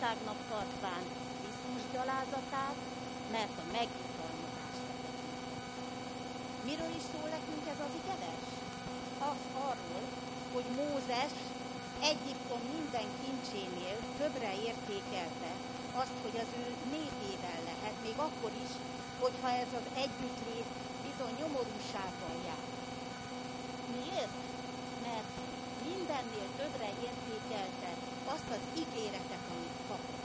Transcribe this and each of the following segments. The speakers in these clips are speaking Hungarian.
gazdagságnak tartván Krisztus gyalázatát, mert a megjutalmazást Miről is szól nekünk ez az igevers? Az arról, hogy Mózes Egyiptom minden kincsénél többre értékelte azt, hogy az ő népével lehet, még akkor is, hogyha ez az együttlét bizony nyomorúsággal jár. Miért? Mert mindennél többre értékelte azt az ígéretet, amit kapott.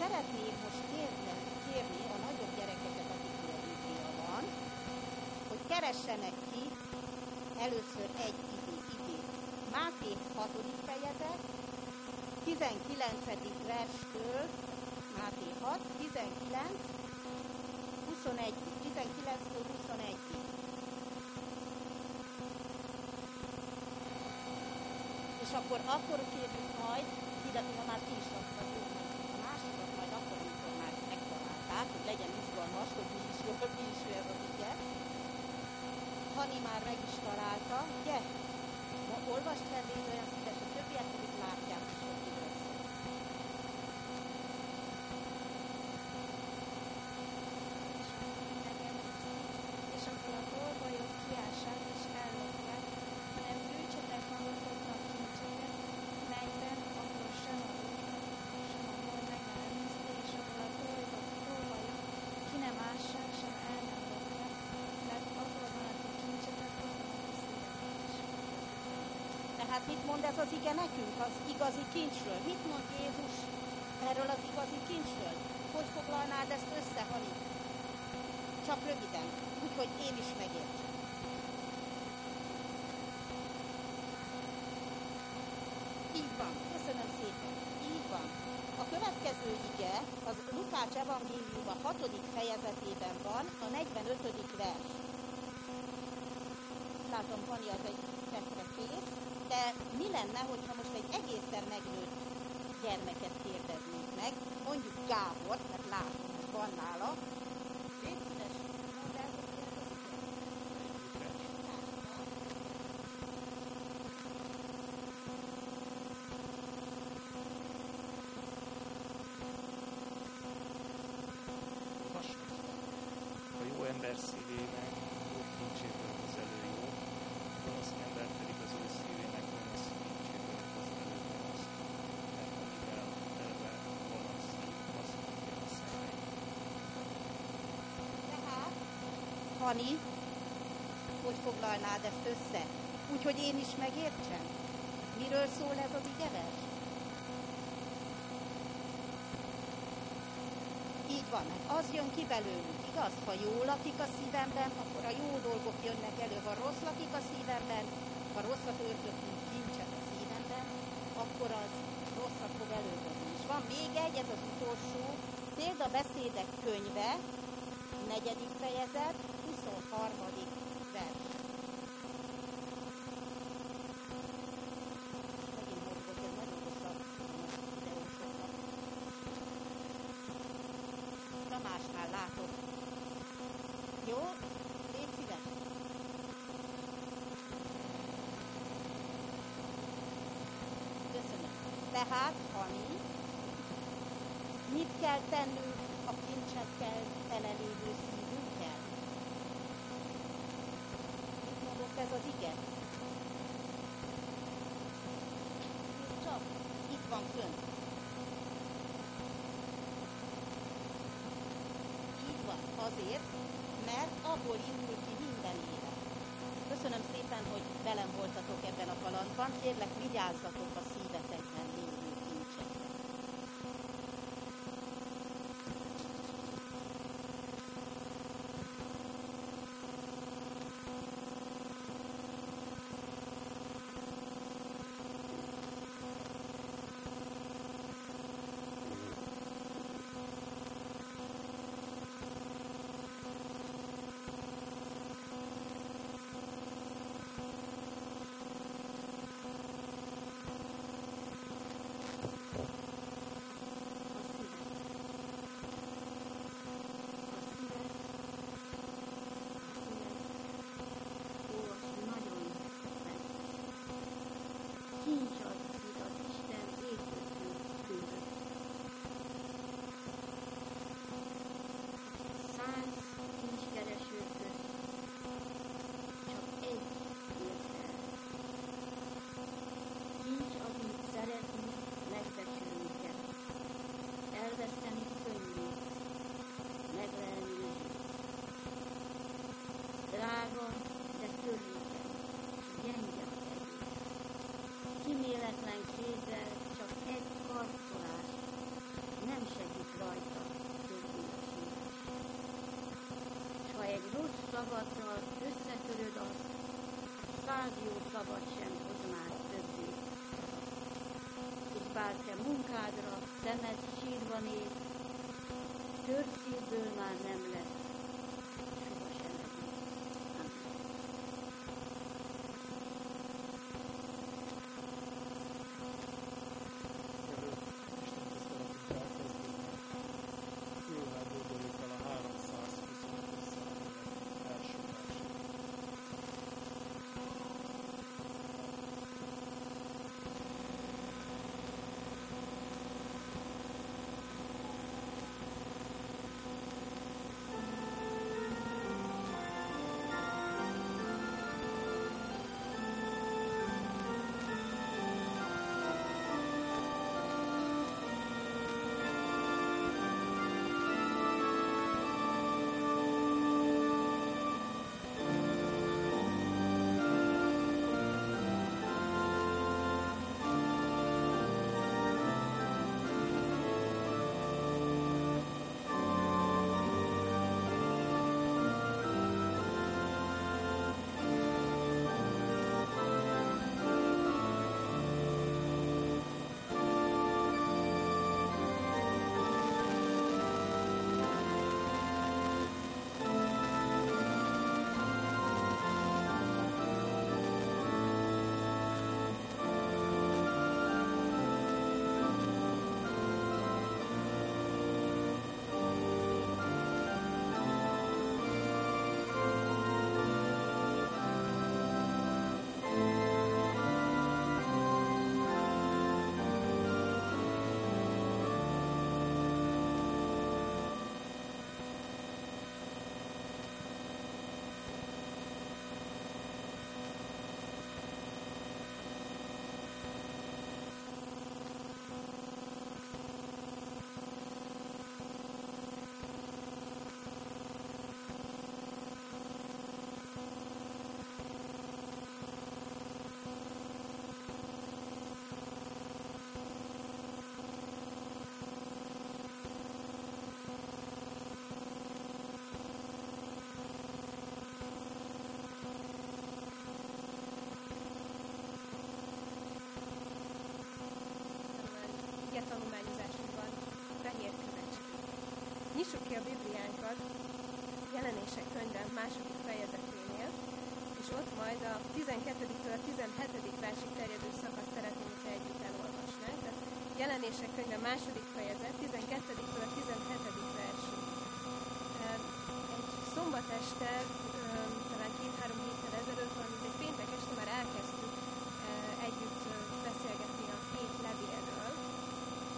Szeretném most kérni, kérni a nagyobb gyerekeket, akiknél Biblia van, hogy keressenek ki először egy igét. igét. Máté 6. fejezet, 19. verstől, Máté 6, 19, 21, 19-től 21. És akkor, akkor kérjük majd, ide, ha már ki is jó, a másikat majd akkor, amikor már megtalálták, hogy legyen izgalmas, hogy mi is jól, mi is ige. Hani már meg is találta, ugye? Ma olvast fel légy olyan szíves, hogy többiek pedig látják, hogy hogy miről szól. és akkor a tolvajok kiássák és ellopják, hanem gyűjtsetek magatoknak kincseket, melyben ahol sem a lókat, sem a hol megállízta, és ahol a tolvajok, tolvajok ki nem ássák, sem el nem lopják, mert ahol van a ti kincsetek, ott van a ti szívetek is. Tehát mit mond ez az ige nekünk, az igazi kincsről? Mit mond Jézus erről az igazi kincsről? Hogy foglalnád ezt össze, Hani? Csak röviden, úgyhogy én is megértsem. Így van, köszönöm szépen. Így van. A következő ige az Lukács evangélium a 6. fejezetében van, a 45. vers. Látom, az egy tettre kész, de mi lenne, hogyha most egy egészen megnőtt gyermeket kérdeznénk meg, mondjuk Gábor, mert látom, hogy van nála. Légy szíves, mondd el, hogy mi ez az ige. Olvassuk. A jó ember szívének jó kincséből közelő jó, a gonosz ember pedig az ő szívének gonosz kincséből közelő gonosz. Mert amivel telve van a szív, az fogja a szemei. Tehát, Hani, hogy foglalnád ezt össze? Úgyhogy én is megértsem. Miről szól ez az igevers? Így van, hát az jön ki belőlük, igaz? Ha jó lakik a szívemben, akkor a jó dolgok jönnek elő. Ha rossz lakik a szívemben, ha rosszat őrzök, mint kincset a szívemben, akkor az rosszat fog előhozni. És van még egy, ez az utolsó, példabeszédek könyve, negyedik fejezet, 23. vers. Megint mozgok, ez nagyon hosszabb videósoknak. Tamásnál látod. Jó? Légy szíves. Köszönöm. Tehát, Hani, mit kell tennünk a kincsekkel telelévő szívünkkel? Mondott ez az ige? Csak, itt van fönt. Így van, azért, mert abból indul ki minden élet. Köszönöm szépen, hogy velem voltatok ebben a kalandban. Kérlek, vigyázzatok a szívetekben jó szavat sem hoz már többé. Bár te munkádra szemed sírva néz, Törszívből már nem lesz, jelenések könyve második fejezet, 12-től a 17. versig. Egy szombat este, talán két-három héttel ezelőtt, valamint egy péntek este már elkezdtük együtt beszélgetni a két levélről,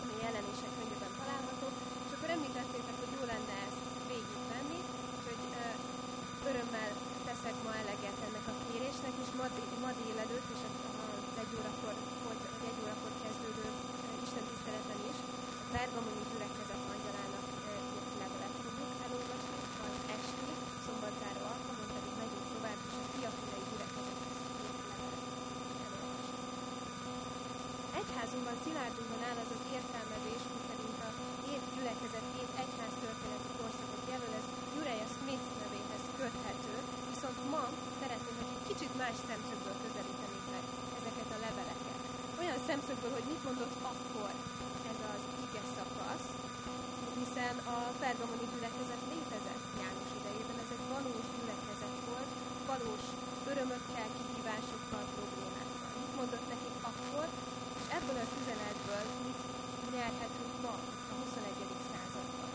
ami a jelenések könyvében található, és akkor említettétek, hogy jó lenne ezt végigvenni, úgyhogy örömmel teszek ma eleget ennek a kérésnek, és ma, ma délelőtt, és az egy órakor, volt, vagy egy órakor kezdődő Isten tiszteleten is, a Pergamoni gyülekezet angyalának írt levelet fogjuk elolvasni, az esti, szombatzáró alkalmon pedig megyünk tovább, és a fiakulai gyülekezethez írt levelet elolvasni. Egyházunkban szilárdunkban áll az az értelmezés, miszerint a hét gyülekezet hét egyház történeti korszakot jelöl, ez Uriah Smith nevéhez köthető, viszont ma szeretném, hogy egy kicsit más szemszögből közelítenék meg ezeket a leveleket. Olyan szemszögből, hogy mit mondott akkor ez az ige szakasz, hiszen a pergamoni gyülekezet létezett János idejében, ez egy valós gyülekezet volt, valós örömökkel, kihívásokkal, problémákkal. Mit mondott nekik akkor, és ebből az üzenetből mit nyerhetünk ma, a 21. században.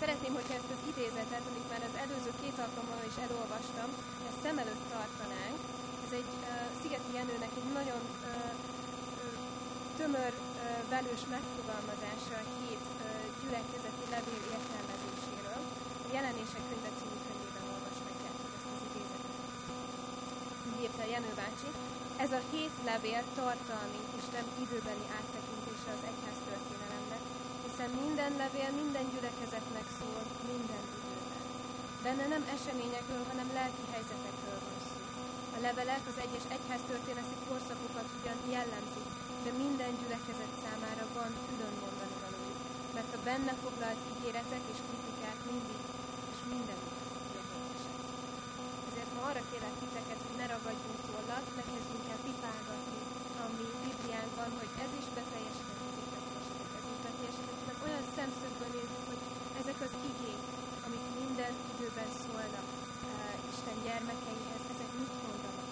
Szeretném, hogyha ezt az idézetet, amit már az előző két alkalommal is elolvastam, ezt szem előtt tartanánk. Ez egy uh, Szigeti Jenőnek egy nagyon uh, tömör, uh, velős megfogalmazása a hét uh, gyülekezeti levél értelmezéséről. A jelenések könyve című könyvében olvashatjátok ezt az idézetet. Így írta Jenő bácsi. Ez a hét levél tartalmi és nem időbeni áttekintése az egyház történelemnek, hiszen minden levél minden gyülekezetnek szól minden. Benne nem eseményekről, hanem lelki helyzetekről van szó. A levelek az egyes egyház történeti korszakokat ugyan jellemzik, de minden gyülekezet számára van külön mondani valójuk, mert a benne foglalt ígéretek és kritikák mindig és mindenütt érvényesek. kérlek titeket, hogy ne ragadjunk tollat, ne kezdjünk el pipálgatni a mi Bibliánkban, hogy ez is beteljesedett, ez is mert olyan szemszögből nézzük, hogy ezek az igék, amik minden időben szólnak uh, Isten gyermekeihez, ezek mit mondanak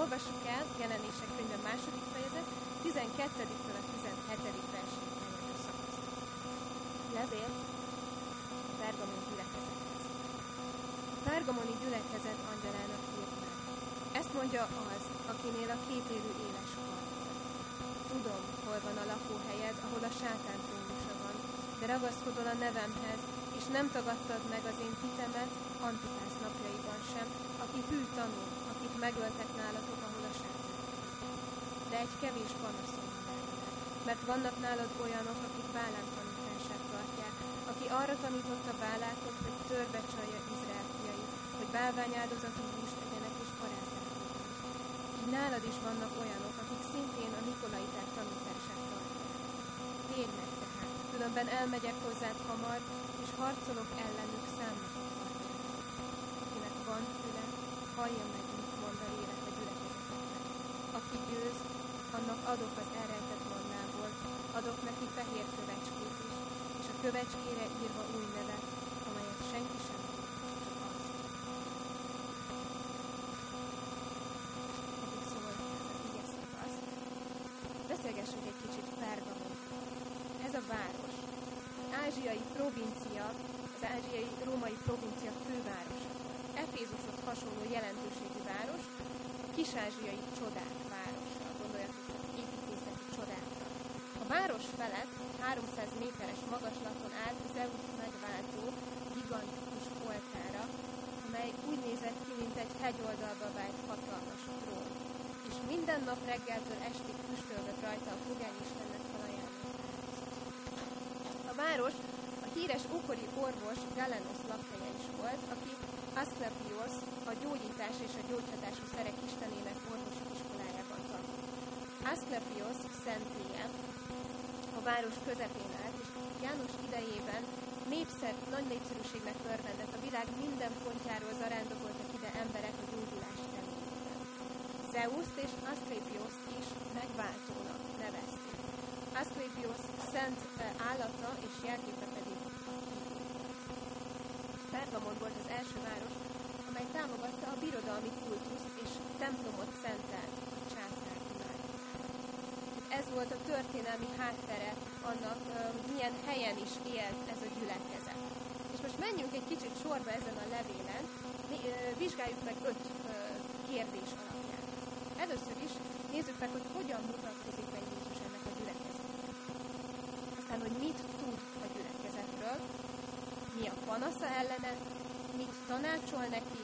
Olvassuk el jelenések könyve második fejezet, 12-től a 17. versig terjedő szakaszt. Levél Pergamon gyülekezethez. A Pergamoni gyülekezet angyalának írt. Ezt mondja az, akinél a két élő éles kar. Tudom, hol van a lakóhelyed, ahol a sátán trónusa van, de ragaszkodol a nevemhez, és nem tagadtad meg az én hitemet Antipász napjaiban sem, aki hű tanul, akit megöltek nálatok, ahol a sátán. De egy kevés panaszom mert vannak nálad olyanok, akik Bálán tanítását tartják, aki arra tanította Bálákot, hogy törbe csalja Izrael fiait, hogy bálványáldozatú húst egyenek és parázdálkodjanak. Így nálad is vannak olyanok, akik szintén a Nikolaiták tanítását tartják. Térj meg tehát, különben elmegyek hozzád hamar, és harcolok ellenük számnak tartják. Akinek van füle, hallja meg, mit mond a lélek a. Aki győz, annak adok az elrejtett mannából, adok neki fehér kövecskét is, és a kövecskére írva új nevet, amelyet senki sem tud, csak az. Eddig szól ez az ige szakasz. Beszélgessünk egy kicsit Pergamon. Ez a város, ázsiai provincia, az ázsiai római provincia fővárosa volt. Efézushoz hasonló jelentőségű város, a kis-ázsiai csodák városa, gondoljatok építészeti csodákra. A város felett 300 méteres magaslaton állt Zeus megváltó gigantikus oltára, amely úgy nézett ki, mint egy hegyoldalba vált hatalmas trón. És minden nap reggeltől estig füstölgött rajta a fogányistennek talajának A város a híres ókori orvos Galenos lakhelye is volt, aki Asklepios, a gyógyítás és a gyógyhatású szerek Asklepios szentélye a város közepén állt, és János idejében népszer, nagy népszerűségnek örvendett, a világ minden pontjáról zarándokoltak ide emberek a gyógyulás reményében. Zeuszt és Asklepioszt is megváltónak nevezték. Asklepios szent eh, állata és jelképe pedig Pergamon volt az első város, amely támogatta a birodalmi kultuszt és templomot szentelt. Ez volt a történelmi háttere annak, milyen helyen is élt ez a gyülekezet. És most menjünk egy kicsit sorba ezen a levélen, vizsgáljuk meg öt kérdés alapján. Először is nézzük meg, hogy hogyan mutatkozik be Jézus ennek a gyülekezetnek. Aztán, hogy mit tud a gyülekezetről, mi a panasza ellene, mit tanácsol neki,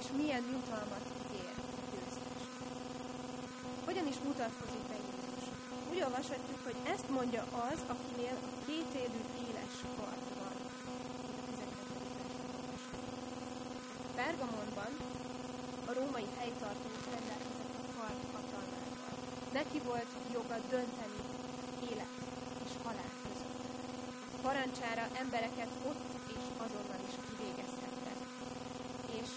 és milyen jutalmat ígér a győztes. Hogyan is mutatkozik Jézus? Úgy hogy ezt mondja az, akinél a kétélű éles kard van. Pergamonban a római helytartók rendelkezett a kard hatalmával. Neki volt joga dönteni élet és halál között. Parancsára embereket ott és azonnal is kivégezhette. És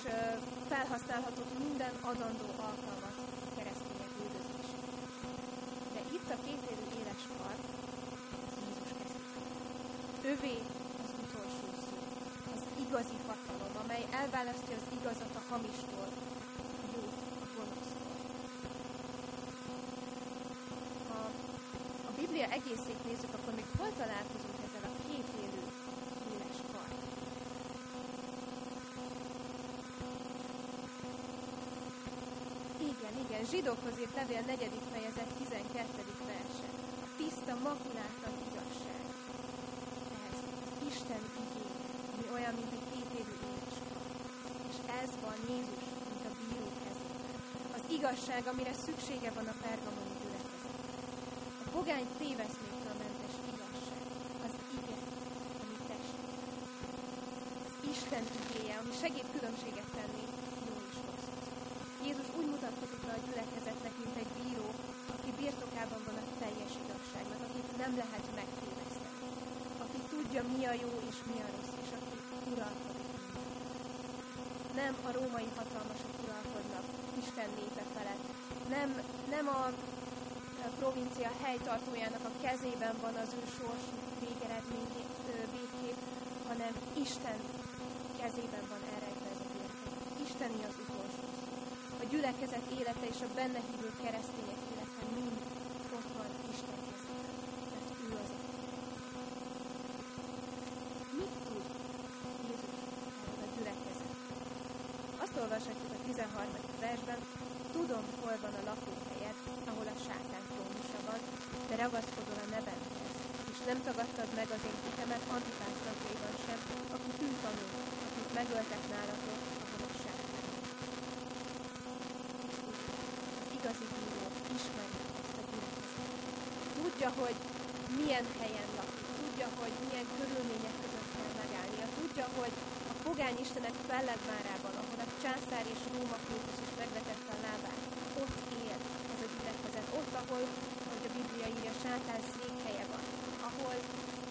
felhasználhatott minden adandó alkalmat a keresztények üldözésére. De itt a kétérű éles kar, az Jézus kezében. Övé az utolsó szó, az igazi hatalom, amely elválasztja az igazat a hamistól, a jót a gonosztól. Ha a Biblia egészét nézzük, akkor még hol találkozunk ezzel a két élő éles kar? Igen, igen, zsidókhoz írt levél 4. fejezet 12. verse. A tiszta. Ez Isten igény, ami olyan, mint egy kétélő éles kar. És ez van Jézus, mint a bíró kezében. Az igazság, amire szüksége van a pergamoni gyülekezetnek. A pogány téveszméktől mentes igazság. Az ige, ami testvére. Az Isten igéje, ami segít különbséget tenni jó és rossz között. Jézus úgy mutatkozik be a gyülekezetnek, mint egy bíró, aki birtokában van a teljes igazságnak, akit nem lehet megtéveszteni. Tudja, mi a jó és mi a rossz, és aki uralkodik. Nem a római hatalmasok uralkodnak Isten népe felett. Nem, nem a, a provincia helytartójának a kezében van az ő sors végeredmény végkép, hanem Isten kezében van elrejtve ez a. Isteni az utolsó. A gyülekezet élete és a benne hívő keresztények élete mind ott van Isten kezében. Mert ő az, aki Mit tud Jézus erről a gyülekezet? Azt olvashatjuk a 13. versben, tudom, hol van a lakóhelyed, ahol a sátán trónusa van, de ragaszkodol a nevemhez, és nem tagadtad meg az én hitemet Antipász napjaiban sem, aki hű tanul, akit megöltek nálatok, ahol a sátán. Az igazi bíró ismeri ezt a gyülekezetet. Tudja, hogy milyen helyen lakik, tudja, hogy milyen körülmények között kell megállnia, tudja, hogy a pogány istenek fellegvárában, ahol a császár és Róma kultusz is megvetette a lábát, ott él ez a gyülekezet, ott, ahol, ahogy a Biblia írja, sátán székhelye van, ahol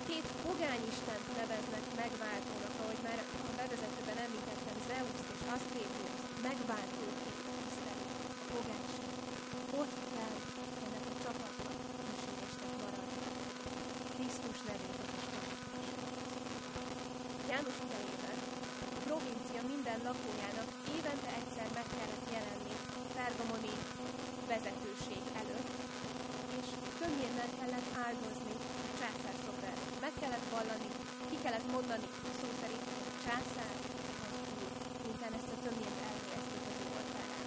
két pogány istent neveznek megváltónak, ahogy már a bevezetőben említettem, Zeus és Asztépius, megváltóként tisztelik a pogányság. Ott kell ennek a csapatnak hűségesnek maradni. Krisztus nevében is János idejében a provincia minden lakójának évente egyszer meg kellett jelenni Pergamoni vezetőség előtt, és könnyénnel kellett áldozni a császár szobra előtt. Meg kellett vallani, ki kellett mondani szó szerint, császár az úr, miután ezt a tömjét elhelyezték az oltárán.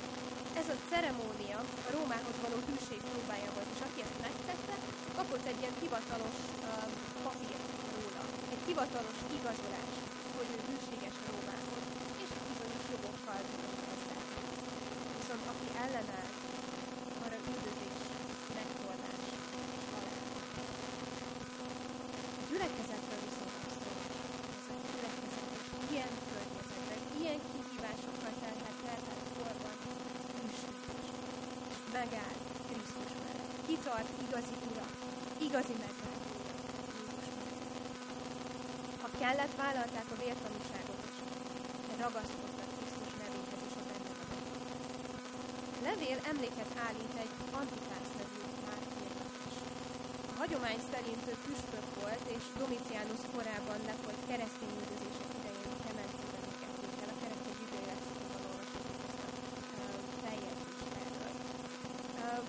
Ez a ceremónia a Rómához való hűség próbája volt, és aki ezt megtette, kapott egy ilyen hivatalos uh, papírt róla, egy hivatalos igazolás, hogy ő hűséges Rómához, és bizonyos jogokkal tudott ezzel. Viszont aki ellenáll, arra üldözés, megtorlás és halál. A gyülekezetről viszont azt olvasom, ez a gyülekezet ilyen környezetben, ilyen kihívásokkal telhet leltelt korban hűséges, és megáll Krisztus mellett. Kitart igazi ura, igazi megváltó ura, Jézus mellett. Ha kellett, vállalták a vértanúságot is, de ragaszkodtak Krisztus nevéhez és a benne A levél emléket állít egy Antipász nevű mártírnak is. A hagyomány szerint ő püspök volt, és Domitianus korában lefolyt keresztény üldözések idején kemencében égették el. A keresztény ezt a feljegyzést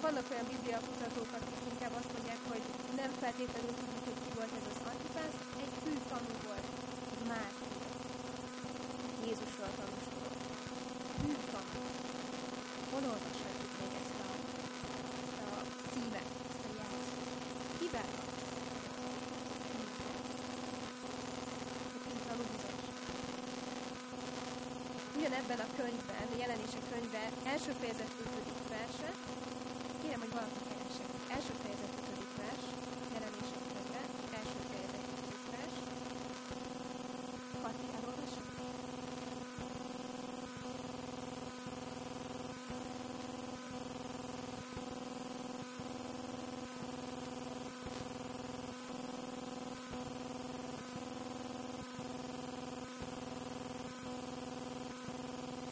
Vannak olyan bibliakutatók, akik inkább azt mondják, hogy nem feltétlenül tudjuk, hogy ki volt ez az Antipász, egy hű tanú volt, egy mártír. Jézusról tanúskodott. Hű tanú. Hol olvashatjuk még ezt a, ezt a címet, ezt a jelzőt? Kivel van? Ugyanebben a könyvben, a jelenések könyve első fejezet 5. verse, kérem, hogy valaki keresek. Első fejezet 5. vers, jelenések könyve, első fejezet 5. vers. Kati, elolvasod?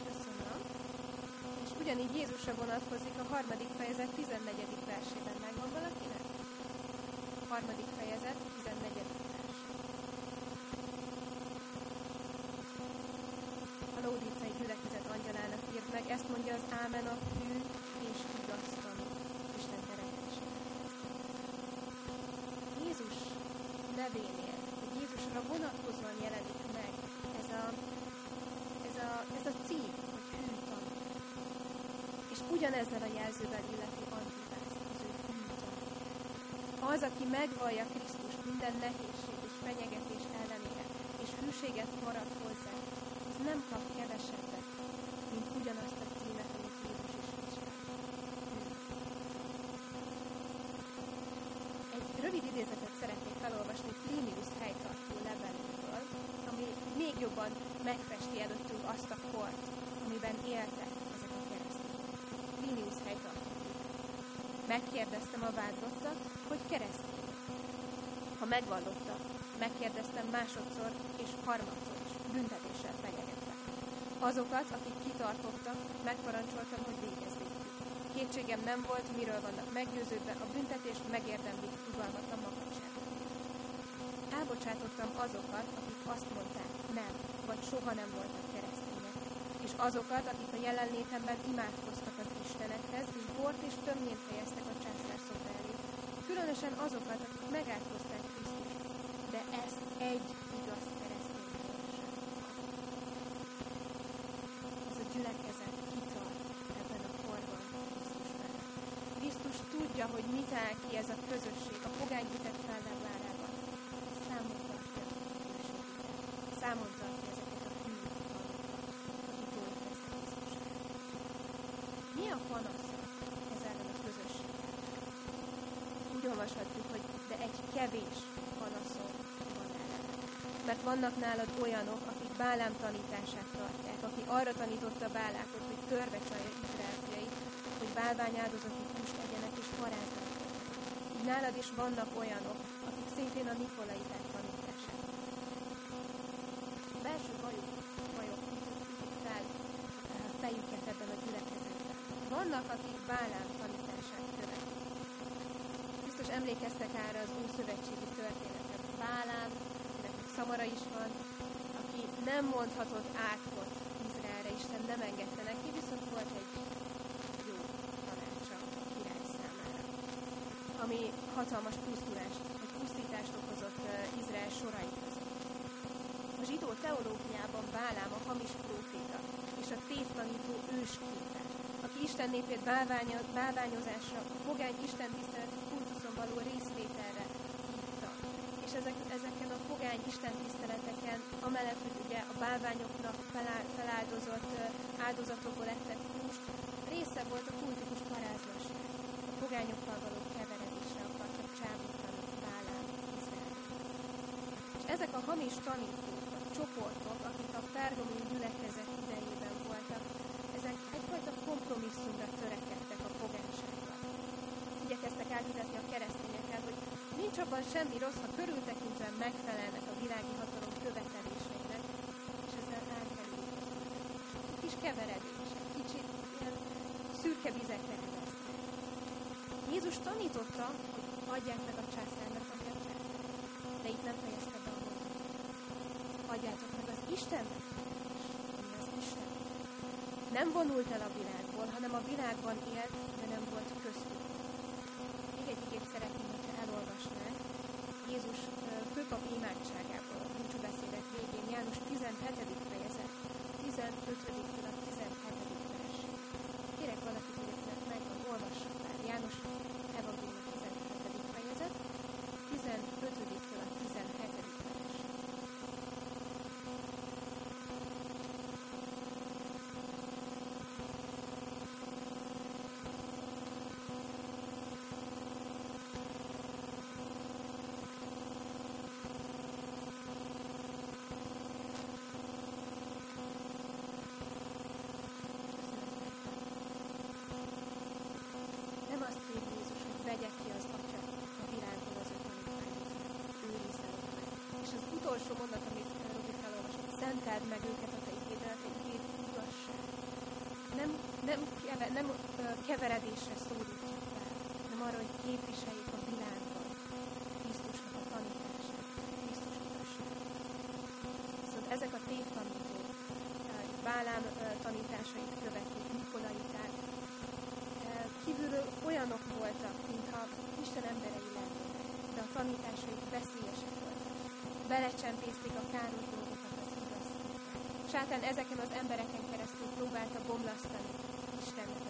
Köszönöm. És ugyanígy Jézusra vonatkozik a harmadik fejezet 14. versében. Megvan valakinek? Harmadik fejezet 14. vers. A Lódicai gyülekezet angyalának írt meg, ezt mondja az Ámen a hű és igaz tanú Isten teremtésének. Jézus nevénél, hogy Jézusra vonatkozóan jelenik meg ez a, ez a, ez a cím, hogy hű tanú. És ugyanezzel a jelzővel illeti Antipász, az ő tanú. Az, aki megvallja Krisztust minden nehézség és fenyegetés ellenére, és hűséget marad hozzá, az nem kap kevesebbet, mint ugyanazt a címet, amit Jézus is vizsgál. Egy rövid idézetet szeretnék felolvasni Plinius helytartó leveléből, ami még jobban megfesti előttünk azt a kort, amiben éltek. Plinius helytartó. Megkérdeztem a vádlottat, hogy keresztény. Ha megvallotta, megkérdeztem másodszor és harmadszor is, büntetéssel fenyegetve. Azokat, akik kitartottak, megparancsoltam, hogy végezzék. Kétségem nem volt, miről vannak meggyőződve, a büntetést megérdemlik rugalmatlan makacságot. Elbocsátottam azokat, akik azt mondták, nem, vagy soha nem voltak keresztények, és azokat, akik a jelenlétemben imádkoztak az Istenekhez, és bort és tömnyét helyeztek a császár szoba elé, különösen azokat, akik megátkozták Krisztust, de ezt egy igaz keresztényről sem. Ez a gyülekezet kitart ebben a korban Krisztus. Krisztus tudja, hogy mit áll ki ez a közösség a pogány hitet felleblárában. Számon tartja a hűséget. Számon tartja ezeket a hű halokat, akik jól tesznek Krisztusra. Mi a panasza ez ellen a közösséggel? Úgy olvashatjuk, hogy de egy kevés panaszom van ellen. Mert vannak nálad olyanok, akik Bálám tanítását tartják, aki arra tanította Bálákot, hogy törve csalja Izrael fiait, hogy bálványáldozati húst egyenek és paráznak. Így nálad is vannak olyanok, akik szintén a Nikolaiták tanítását. A belső bajok, bajok ütik fel eh, fejüket ebben a Vannak, akik Bálám tanítását követik. Biztos emlékeztek erre az Ószövetségi történetre. Bálám, akinek szamara is van, aki nem mondhatott átkot Izraelre, Isten nem engedte neki, viszont volt egy jó tanácsa a király számára, ami hatalmas pusztulást, pusztítást okozott Izrael sorai között. A zsidó teológiában Bálám a hamis próféta és a tévtanító ősképe, aki Isten népét bálványozásra, a pogány Isten tiszteleti kultuszon való részvételre hívta. És ezek, ezeken a pogány Isten tiszteleteken, amellett, hogy ugye a bálványoknak felá- feláldozott áldozatokból ettek húst, része volt a kultikus parázlasság. A pogányokkal való keveredésre akartak csábítani Izrael. És ezek a hamis tanítók, vagy csoportok, akik a pergamon gyülekezet idejében voltak, ezek egyfajta kompromisszumra törekedtek a pogánysággal. Igyekeztek elhitetni a keresztényekkel, hogy nincs abban semmi rossz, ha körültekintően megfelelnek a világi hatalom követeléseinek, és ezzel. Egy kis keveredés, kicsit ilyen szürke vizekre. Jézus tanította, hogy adják meg a császárnak, a császár. De itt nem fejezte be a mondatot. Adjátok meg az Istennek, ami az Isten. Nem vonult el a világból, hanem a világban élt, de nem volt köztük. Még egy igét szeretném, hogyha elolvasnánk. Jézus főpap imádságából, a búcsú beszédet végén, János 17. fejezet, 15-től a 17. vers. Kérek valakit, hogy akinek megvan, olvassa fel. János evangélium 17. fejezet, 15-től a 17. vers. Nem azt kéri Jézus, hogy vegye ki az Atya a világból az ő tanítványoknak, őrizze őt meg. És az utolsó mondat, amit eh, Robi felolvasott, szenteld meg őket a te igéddel, a te igéd igazság. Nem, nem, keve, nem ö, keveredésre szólítjuk fel, hanem arra, hogy képviseljük a világban Krisztusnak a tanítását, Krisztus igazságát. Viszont ezek a tévtanítók, eh, Bálám ö, tanításait követik, Nikolaiták, Eh, kívülről olyanok voltak, mintha Isten emberei lennének, de a tanításaik veszélyesek voltak. Belecsempészték a káros dolgokat az igaz útba. Sátán ezeken az embereken keresztül próbálta bomlasztani gyülekezetet.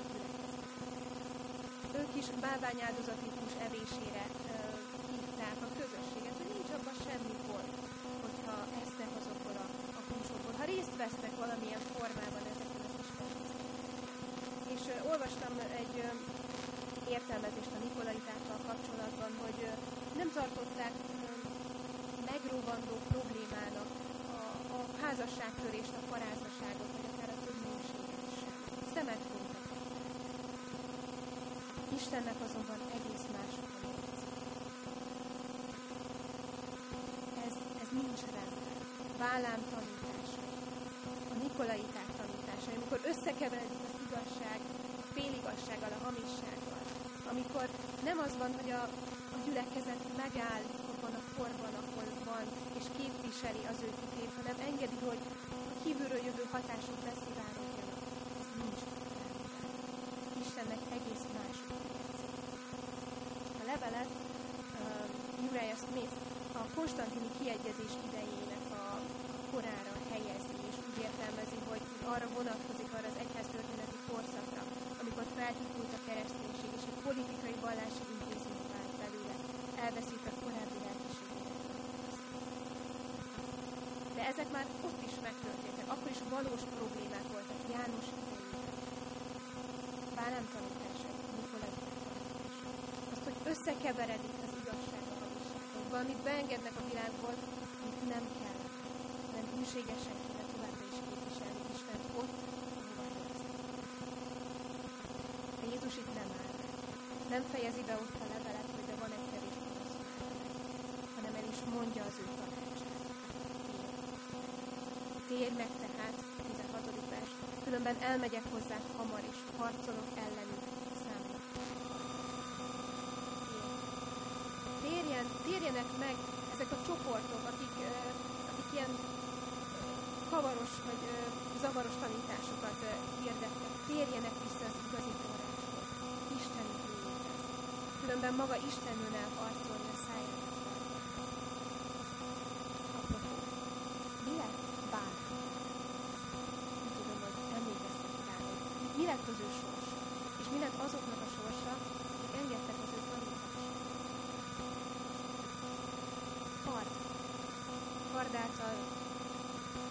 Ők is bálványáldozati hús evésére hívták a közösséget, hogy nincs abban semmi gond, hogyha esznek azokból a, a húsokból, ha részt vesznek valamilyen formában ezeken az Isten és ö, olvastam egy ö, értelmezést a Nikolaitákkal kapcsolatban, hogy ö, nem tartották ö, megrovandó problémának a, a házasságtörést, a paráznaságot, vagy akár a többnyűséget sem. Szemet. Istennek azonban egész létezik. Ez, ez nincs rendben. Bálám tanításai, a nikolaiták tanításai, amikor összekeveredik az igazság féligazsággal, a hamissággal, amikor nem az van, hogy a, a gyülekezet megáll abban a korban, ahol van, és képviseli az ő hitét, hanem engedi, hogy a kívülről jövő hatások beszivárogjanak. Ez nincs Istennek egész más A levelet uh, Uriah Smith a Konstantini kiegyezés idejének a korára helyezi, és úgy értelmezi, hogy arra vonatkozik arra az egyháztörténeti korszakra, amikor felhívult a kereszténység, és egy politikai vallási intézmény vált belőle, elveszített korábbi lelkiségének. De ezek már ott is megtörténtek, akkor is valós problémák voltak János idejében. Tanításai. Azt, hogy összekeveredik az igazság a hamisággal, valamit beengednek a világból, amit nem kell, hanem hűségesen kéne továbbra is képviselni Istent ott. De Jézus itt nem áll. Nem fejezi be ott a levelet, hogy de van egy kevés hanem el is mondja az ő tanácsát. Térj meg tehát, 16. vers, különben elmegyek hozzá hamar, és harcolok ellenük számnak. Térjen, térjenek meg ezek a csoportok, akik, akik ilyen kavaros vagy zavaros tanításokat hirdetnek, térjenek vissza az igazi forráshoz, Isteni hőjéhez. Különben maga Isten jön el harcolni a szájának. Apropó, mi lett bár? Nem tudom, hogy az ő sorsa, és mi lett azoknak a sorsa, akik engedtek az ő tanítását. Kard. Kard által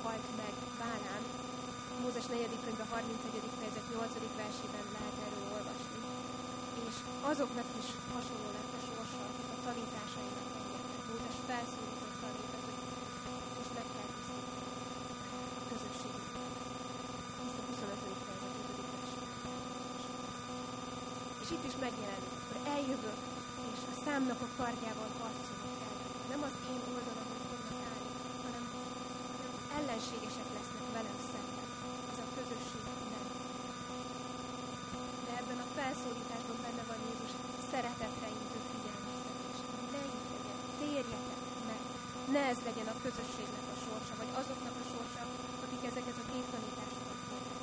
halt meg Bálán. Mózes 4. könyve 31. fejezet 8. versében lehet erről olvasni. És azoknak is hasonló lett a sorsa, a tanításainak engedtek. Mózes felszólított tanítani, hogy most meg kell tisztítani a közösségünket. Ezt a 25. fejezet 5. versében. És itt is megjelenik, hogy eljövök, és a számnak a kardjával harcolok el. Nem az én oldalamon fognak állni, hanem, hanem ellenségesek lesznek velem szemben. Ez a közösség nem. De ebben a felszólításban benne van Jézus szeretetre intő figyelmeztetés. Ne így legyen, térjetek meg. Ne ez legyen a közösségnek a sorsa, vagy azoknak a sorsa, akik ezeket a tévtanításokat mondják.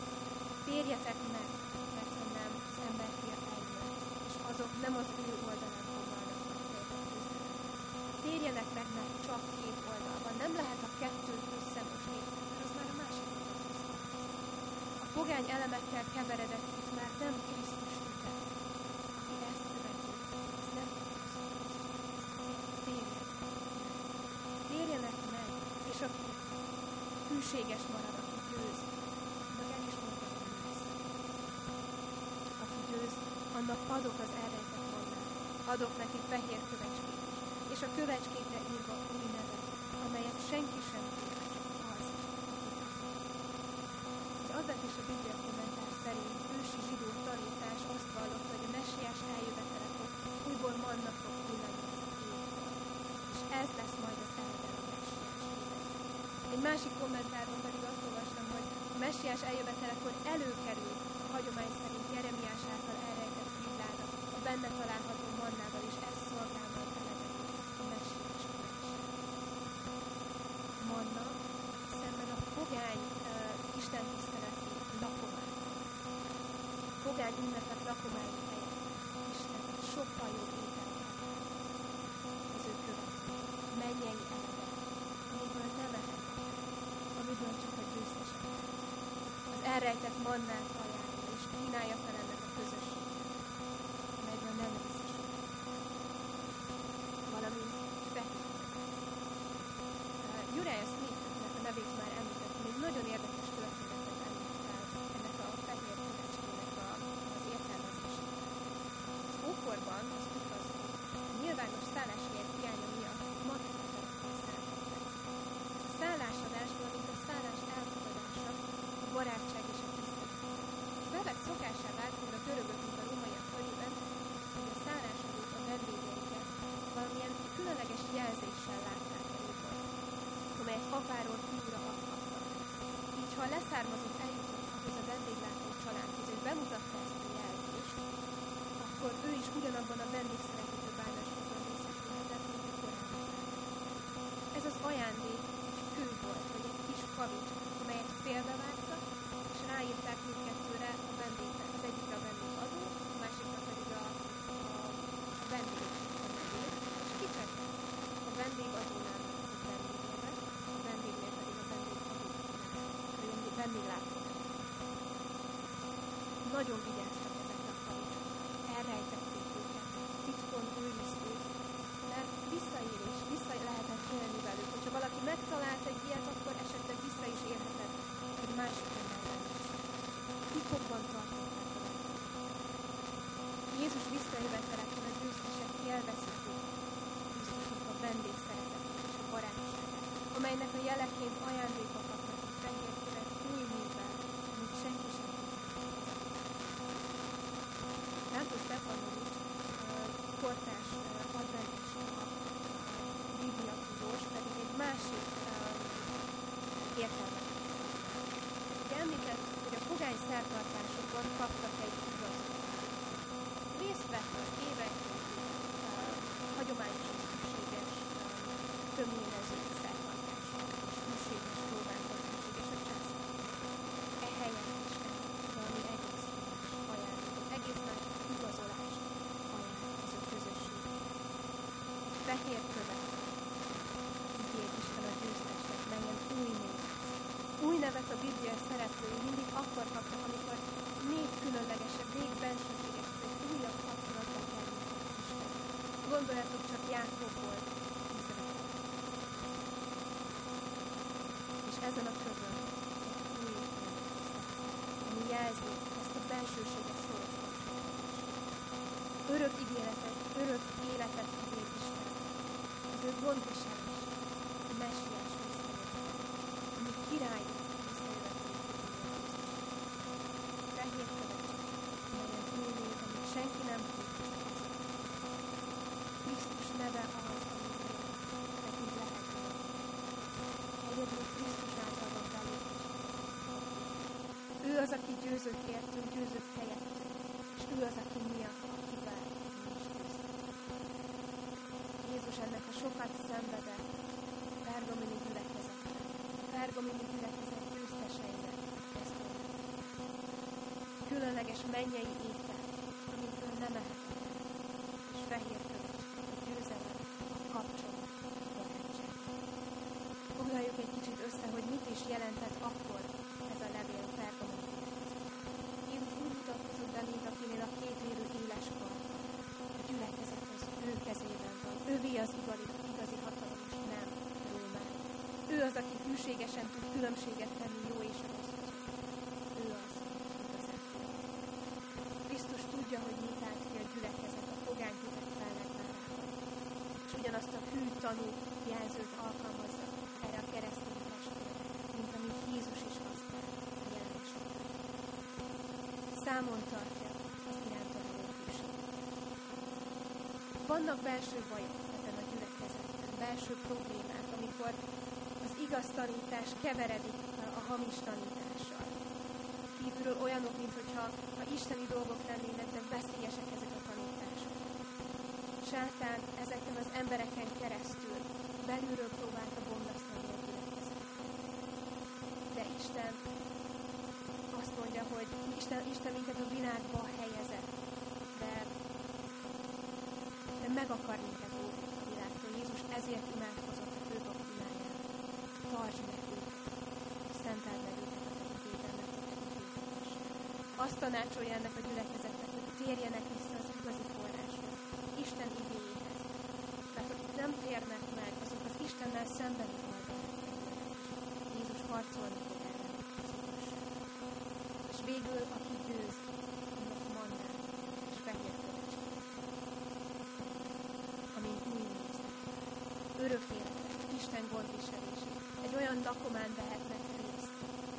Térjetek meg, mert ha nem, az ember fia eljön, és azok nem az ő oldalán foglalnak Térjenek meg, mert csak két oldal van. Nem lehet a kettőt összemosni, mert az már a másik oldal. A pogány elemekkel keveredett itt már nem Krisztus hite. Aki ezt követi, ez nem Krisztus. Térjenek meg. Térjenek meg, és aki hűséges marad, aki győz, meg el is. Aki győz, annak adok az elrejtett mannát. Adok neki fehér kövecskét is, és a kövecskékre írva új nevet, amelyet senki sem tud, csak az, aki Az advent és a Biblia kommentár szerint ősi zsidó tanítás azt vallotta, hogy a messiás eljövetelekor újból manna fog hullani az égből. És ez lesz majd az eredeti messiás élet. Egy másik kommentárban pedig azt olvastam, hogy a messiás eljövetelekor előkerül a hagyomány szerint Jeremiás által elrejtett villáda, a benne található mannával, és ez szolgál majd eredeti a messiás királyság. Manna szemben a pogány uh, istentiszteleti lakomány. A pogány ünnepek lakományi helyett Isten egy sokkal jobb étel az ő követői, mennyei elemek, amiből nem ehetnek, amiből csak a győztesek. Az elrejtett mannát ajánlja, és kínálja fel ennek a közösségnek, amelyből nem részesül. Valamint fehér. Uh, Uriah Smithnek a nevét már említettem, egy nagyon érdekes történetet említ el ennek a fehér kövecskének a, az értelmezését. Az ókorban az utazók nyilvános szálláshelyek hiánya miatt matekatelekkel szállhattak. A szállásadásból, mint a szállás elfogadása, a barátság és a tisztelet. És bevett szokásá vált, hogy a görögök a leszármazott eljutott ahhoz a vendéglátó családhoz, és bemutatta ezt a jelzést, akkor ő is ugyanabban a vendégszerető bánásmódban részesülhetett, mint a korábbi Ez az ajándék egy kő volt, vagy egy kis kavics, amelyet félbevágtak, és ráírták mindkettőre a vendégnek. Az egyikre a vendég adó, a másikra pedig a, a, a vendég a nevét, és kicsektek a vendég adónál a vendégének, a vendégnél pedig a vendég adó nevét, a vendéglátó Nagyon vigyáztak ezekre a kavicsokra, elrejtették őket, titkon őrizték, mert visszaérés, vissza lehetett élni velük. Hogyha valaki megtalált egy ilyet, akkor esetleg vissza is élhetett egy másik emberrel. Titokban tartották a Jézus visszajövetelekor a győztesek élvezhetik Krisztusnak a vendégszeretetét és a barátságát, amelynek a jeleként ajándékot kapnak egy fehér követ új művel, amit senki sem tud. Lántó Stefanovics, kortás uh, adventista Biblia tudós, pedig egy másik uh, értelmet. Ugye említett, hogy a pogány szertartásokon kaptak egy igazolást. Részt vett az évekig uh, hagyományos és szükséges uh, töményező szertartáson, és hűséges próbálkozásig, és a császár. Ehelyett is nem valami egész más ajándékot, egész más igazolást ajánlott az ő közösség. Fehér követ ígér Isten a győztesnek, melyen új név. Új nevet a Biblia szereplői mindig akkor kaptak, amikor még különlegesebb, még bensőségesebb, egy újabb kapcsolatba kerültek Isten. Gondoljatok csak Jákobból, Izrael. És ezen a kövön egy új nevet ami jelzi ezt a bensőséges szoros kapcsolatot. Örök ígéretet, örök életet ígér Isten. Az ő gondviselés, a messiás visszajövetel, ami király visszajövetelét Fehér követség, melyen új név, amit senki nem tud Krisztus neve az, amiről nekünk lehet valami. Egyedül Krisztus által van belépés. Ő az, aki győzött értünk, győzött helyettünk, és ő az, aki miatt, akivel mi is győztünk. Jézus ennek a sokat szenvedett Pergamini gyülekezetnek, Pergamini gyülekezet győzteseinek ezt mondta. Különleges mennyei étel, amikből nem ehetnek, és fehér követség, a győzelem, a kapcsolat, a barátság. Foglaljuk egy kicsit össze, hogy mit is jelentett akkor ez a levél a Pergamoni Jézus úgy mutatkozott be, mint akinél a két érő éles kar. A gyülekezet az ő kezében van. Ővé az igazi, igazi hatalom, és nem Rómán. Ő hűségesen tud különbséget tenni jó és rossz. Ő az, igazán. Krisztus tudja, hogy mit állt ki a gyülekezet a pogány fellegvárában. És ugyanazt a hű tanú jelzőt alkalmazza erre a keresztény testvére, mint amit Jézus is használ a jelenés során. Számon tartja az iránta. Vannak belső bajok belső problémák, amikor igaz tanítás keveredik a hamis tanítással. Kívülről olyanok, mintha ha isteni dolgok lennének, de veszélyesek ezek a tanítások. Sátán ezeken az embereken keresztül belülről próbálta bomlasztani a gyülekezetet. De Isten azt mondja, hogy Isten, Isten minket a világba helyezett, de, de meg akar minket óvni a világtól. Jézus ezért imádkozott a főpap imáján. Tartsd meg őket, szenteld meg őket a te igében, mert a te igében Azt tanácsolja ennek a gyülekezetnek, hogy térjenek vissza az igazi forráshoz, Isten igényéhez. Mert akik nem térnek meg, azok az Istennel szembeni oldalon kerülnek. Jézus harcolni fog. És végül, aki győz, annak mandát és fehér követség. Amin új. Örök életet, Isten gondviselését. Egy olyan lakomán vehetnek részt,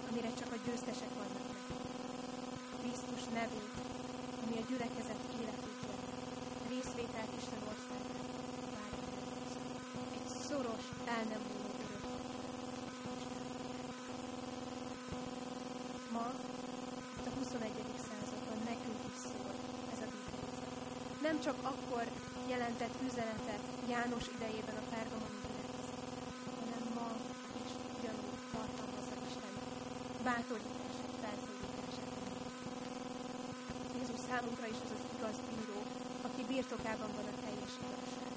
amire csak a győztesek vannak. Krisztus nevét, ami a gyülekezet életét jelent. Részvételt Isten országában. Egy szoros, el nem múló ma, itt a 21. században nekünk is szól ez a biblia. Nem csak akkor jelentett üzenetet János idejében a pergamoni gyülekezet, hanem ma is ugyanúgy tartalmazza Isten bátorítását, felszólítását. Jézus számunkra is az az igaz bíró, aki birtokában van a teljes igazság.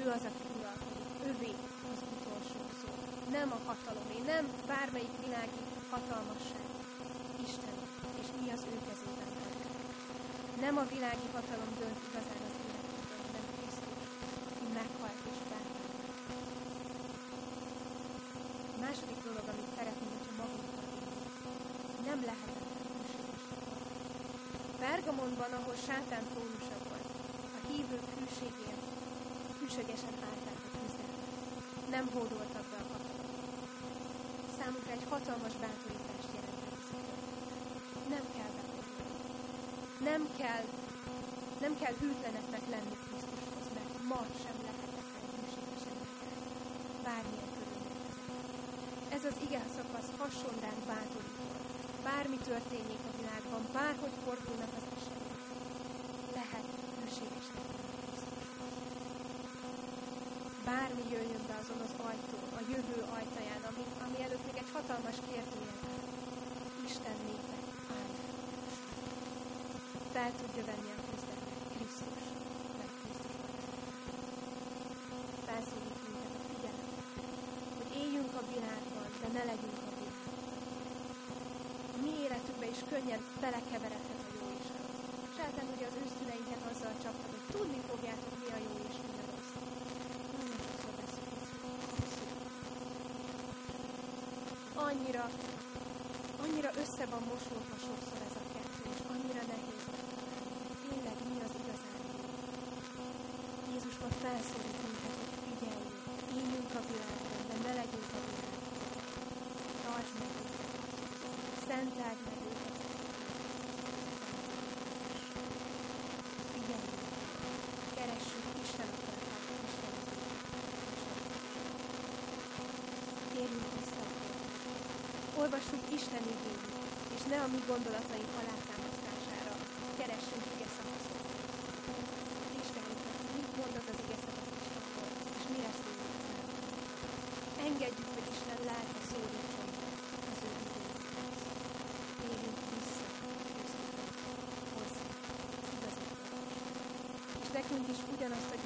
Ő az, aki uralkodik, ővé az utolsó szó. Nem a hatalomé, nem bármelyik világi hatalmasság. Isten, és mi az ő kezében van. Nem a világi hatalom dönt igazán az életünkben, hanem Krisztus, aki meghalt és feltámadt. A második dolog, amit szeretném, hogyha magunkban nem hűségesek Pergamonban, ahol sátán trónusa volt, a hívők hűségén hűségesen állták a küzdelmet. Nem hódoltak be a hatalomba. Számukra egy hatalmas bátorítást jelentett. Nem kell behódolni. Nem kell, nem kell hűtleneknek lenni Krisztushoz, mert ma sem lehetetlen hűségesen. Bármilyen körülmények. Ez az ige szakasz hasonl ránk bátorító. Bármi történik a világban, bárhogy fordulnak az események, lehet Krisztushoz. Bármi jöjjön be azon az ajtón, a jövő ajtaján, ami, ami előtt még egy hatalmas kérdőjel áll. Isten népe áll fel tudja venni a küzdelmet Krisztus, mert Krisztus Felszólít minket a figyelemre, hogy éljünk a világban, de ne legyünk a világban. A mi életünkbe is könnyen belekeveredhet a jó és a rossz. Sátán ugye az őszüleinket azzal csapta, hogy tudni fogjátok, mi a jó és mi a rossz. Nagyon sokszor. Abszolút. Annyira, annyira össze van mosódva sokszor ez a kettő, és annyira nehéz. Tényleg mi az igazán. Jézus ma felszólít Isten igényét, és ne a mi gondolataink alátámasztására keressünk ige szakaszokat. Vizsgáljuk meg, mit mond az az ige szakasz Istenről, és szólít fel. Engedjük, hogy Isten lelke szólítson az ő igényéhez. Térjünk vissza Krisztushoz, hozzá, És nekünk is ugyanazt a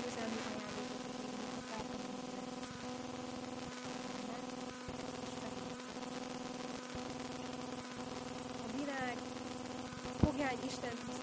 Isten